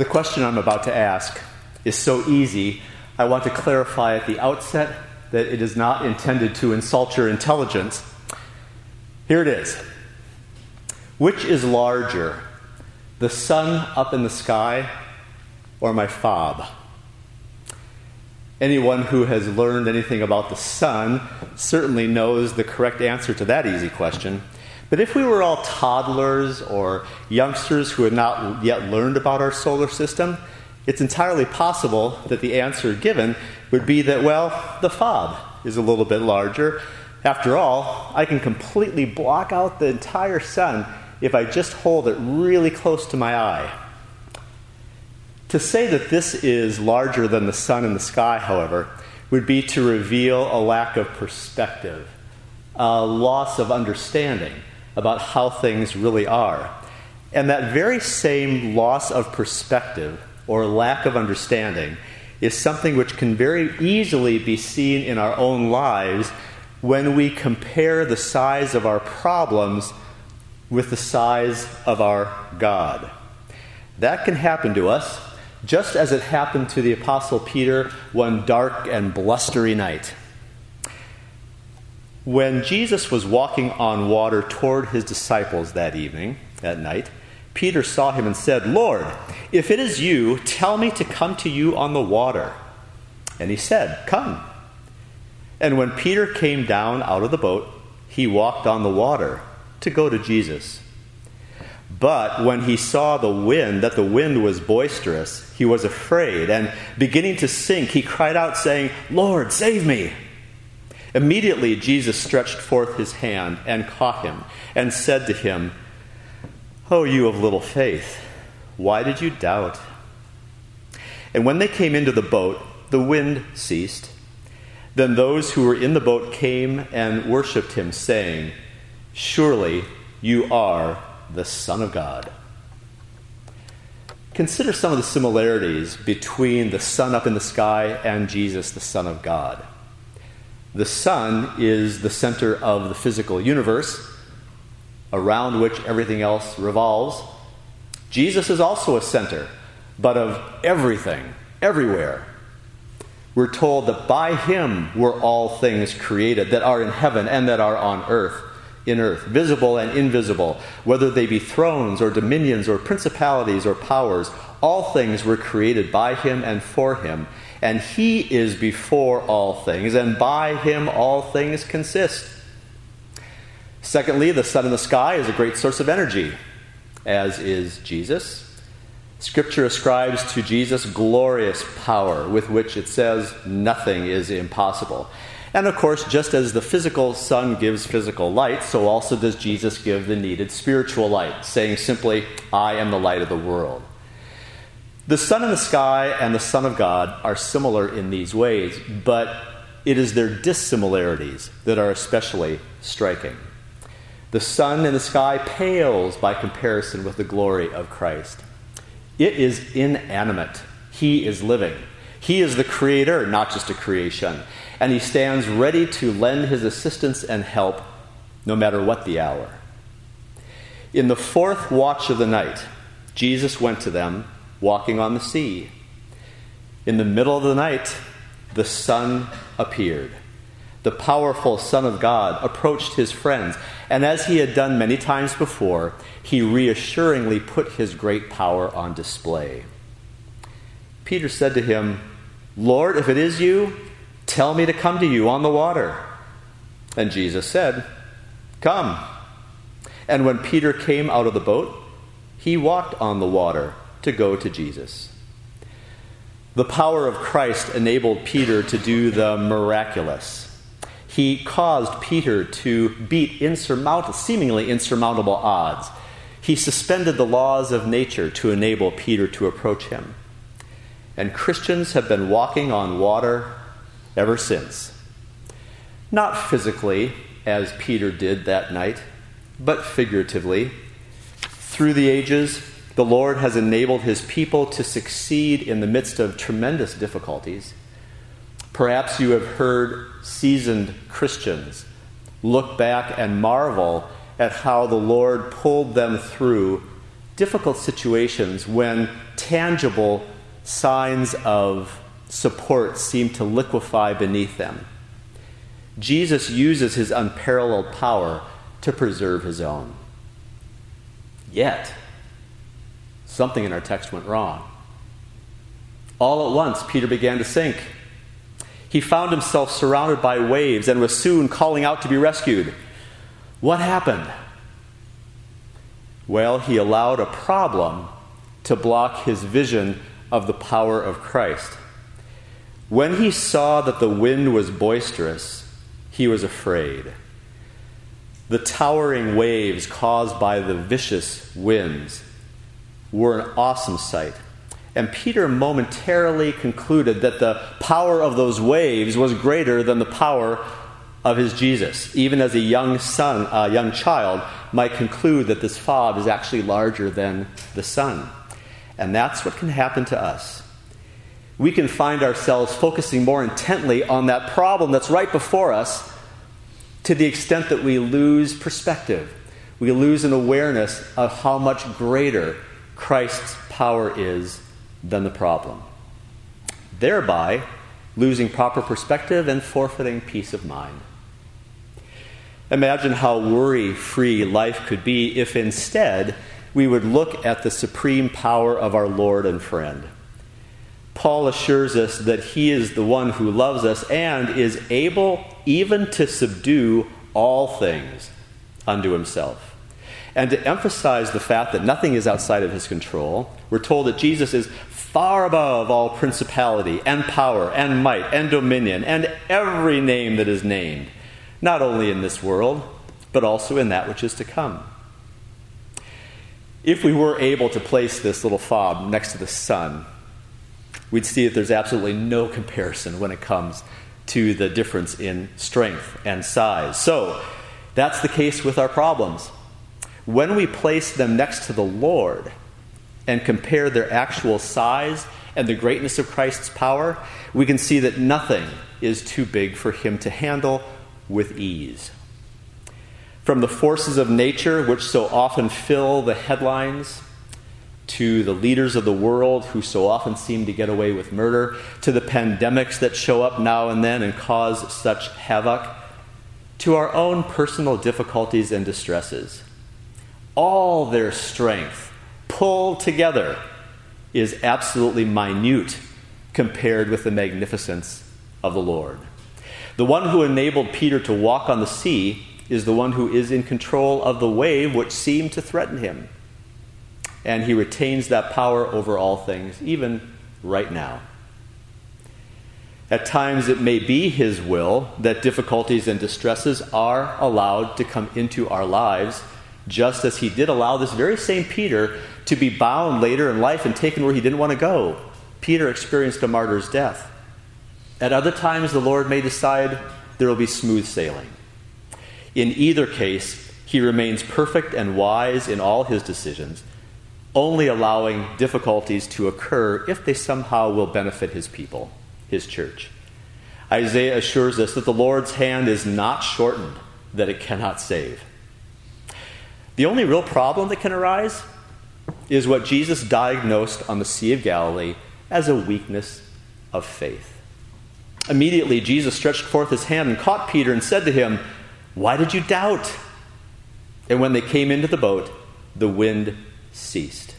The question I'm about to ask is so easy, I want to clarify at the outset that it is not intended to insult your intelligence. Here it is Which is larger, the sun up in the sky or my fob? Anyone who has learned anything about the sun certainly knows the correct answer to that easy question. But if we were all toddlers or youngsters who had not yet learned about our solar system, it's entirely possible that the answer given would be that, well, the fob is a little bit larger. After all, I can completely block out the entire sun if I just hold it really close to my eye. To say that this is larger than the sun in the sky, however, would be to reveal a lack of perspective, a loss of understanding about how things really are. And that very same loss of perspective or lack of understanding is something which can very easily be seen in our own lives when we compare the size of our problems with the size of our God. That can happen to us just as it happened to the Apostle Peter one dark and blustery night. When Jesus was walking on water toward his disciples that evening, that night, Peter saw him and said, Lord, if it is you, tell me to come to you on the water. And he said, Come. And when Peter came down out of the boat, he walked on the water to go to Jesus. But when he saw the wind, that the wind was boisterous, he was afraid, and beginning to sink, he cried out, saying, Lord, save me. Immediately Jesus stretched forth his hand and caught him, and said to him, O oh, you of little faith, why did you doubt? And when they came into the boat, the wind ceased. Then those who were in the boat came and worshipped him, saying, Surely you are the Son of God. Consider some of the similarities between the sun up in the sky and Jesus, the Son of God. The sun is the center of the physical universe, around which everything else revolves. Jesus is also a center, but of everything, everywhere. We're told that by him were all things created that are in heaven and that are on earth in earth, visible and invisible, whether they be thrones or dominions or principalities or powers, all things were created by him and for him. And he is before all things, and by him all things consist. Secondly, the sun in the sky is a great source of energy, as is Jesus. Scripture ascribes to Jesus glorious power with which it says nothing is impossible. And of course, just as the physical sun gives physical light, so also does Jesus give the needed spiritual light, saying simply, I am the light of the world. The sun in the sky and the Son of God are similar in these ways, but it is their dissimilarities that are especially striking. The sun in the sky pales by comparison with the glory of Christ. It is inanimate, He is living. He is the creator, not just a creation and he stands ready to lend his assistance and help no matter what the hour. In the fourth watch of the night, Jesus went to them walking on the sea. In the middle of the night, the Son appeared. The powerful Son of God approached his friends, and as he had done many times before, he reassuringly put his great power on display. Peter said to him, Lord, if it is you, Tell me to come to you on the water. And Jesus said, Come. And when Peter came out of the boat, he walked on the water to go to Jesus. The power of Christ enabled Peter to do the miraculous. He caused Peter to beat insurmountable, seemingly insurmountable odds. He suspended the laws of nature to enable Peter to approach him. And Christians have been walking on water ever since. Not physically, as Peter did that night, but figuratively. Through the ages, the Lord has enabled his people to succeed in the midst of tremendous difficulties. Perhaps you have heard seasoned Christians look back and marvel at how the Lord pulled them through difficult situations when tangible signs of support seem to liquefy beneath them. Jesus uses his unparalleled power to preserve his own. Yet, something in our text went wrong. All at once, Peter began to sink. He found himself surrounded by waves and was soon calling out to be rescued. What happened? Well, he allowed a problem to block his vision of the power of Christ. When he saw that the wind was boisterous, he was afraid. The towering waves caused by the vicious winds were an awesome sight. And Peter momentarily concluded that the power of those waves was greater than the power of his Jesus, even as a young son, a young child, might conclude that this fog is actually larger than the sun. And that's what can happen to us. We can find ourselves focusing more intently on that problem that's right before us to the extent that we lose perspective. We lose an awareness of how much greater Christ's power is than the problem, thereby losing proper perspective and forfeiting peace of mind. Imagine how worry free life could be if instead we would look at the supreme power of our Lord and friend. Paul assures us that he is the one who loves us and is able even to subdue all things unto himself. And to emphasize the fact that nothing is outside of his control, we're told that Jesus is far above all principality and power and might and dominion and every name that is named, not only in this world, but also in that which is to come. If we were able to place this little fob next to the sun, we'd see that there's absolutely no comparison when it comes to the difference in strength and size. So, that's the case with our problems. When we place them next to the Lord, and compare their actual size and the greatness of Christ's power, we can see that nothing is too big for him to handle with ease. From the forces of nature, which so often fill the headlines, to the leaders of the world who so often seem to get away with murder, to the pandemics that show up now and then and cause such havoc, to our own personal difficulties and distresses. All their strength pulled together is absolutely minute compared with the magnificence of the Lord. The one who enabled Peter to walk on the sea is the one who is in control of the wave which seemed to threaten him. And he retains that power over all things, even right now. At times, it may be his will that difficulties and distresses are allowed to come into our lives, just as he did allow this very same Peter to be bound later in life and taken where he didn't want to go. Peter experienced a martyr's death. At other times, the Lord may decide there will be smooth sailing. In either case, he remains perfect and wise in all his decisions, only allowing difficulties to occur if they somehow will benefit his people, his church. Isaiah assures us that the Lord's hand is not shortened, that it cannot save. The only real problem that can arise is what Jesus diagnosed on the Sea of Galilee as a weakness of faith. Immediately, Jesus stretched forth his hand and caught Peter and said to him, Why did you doubt? And when they came into the boat, the wind ceased.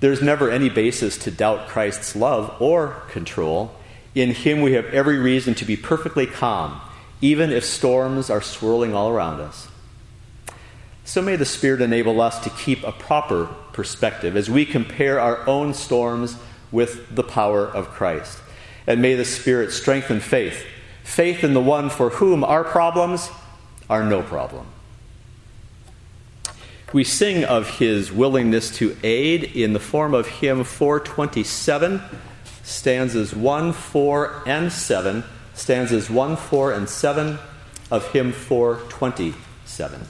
There's never any basis to doubt Christ's love or control. In him, we have every reason to be perfectly calm, even if storms are swirling all around us. So may the Spirit enable us to keep a proper perspective as we compare our own storms with the power of Christ. And may the Spirit strengthen faith faith in the one for whom our problems are no problem. We sing of his willingness to aid in the form of hymn 427, stanzas 1, 4, and 7, stanzas 1, 4, and 7 of hymn 427.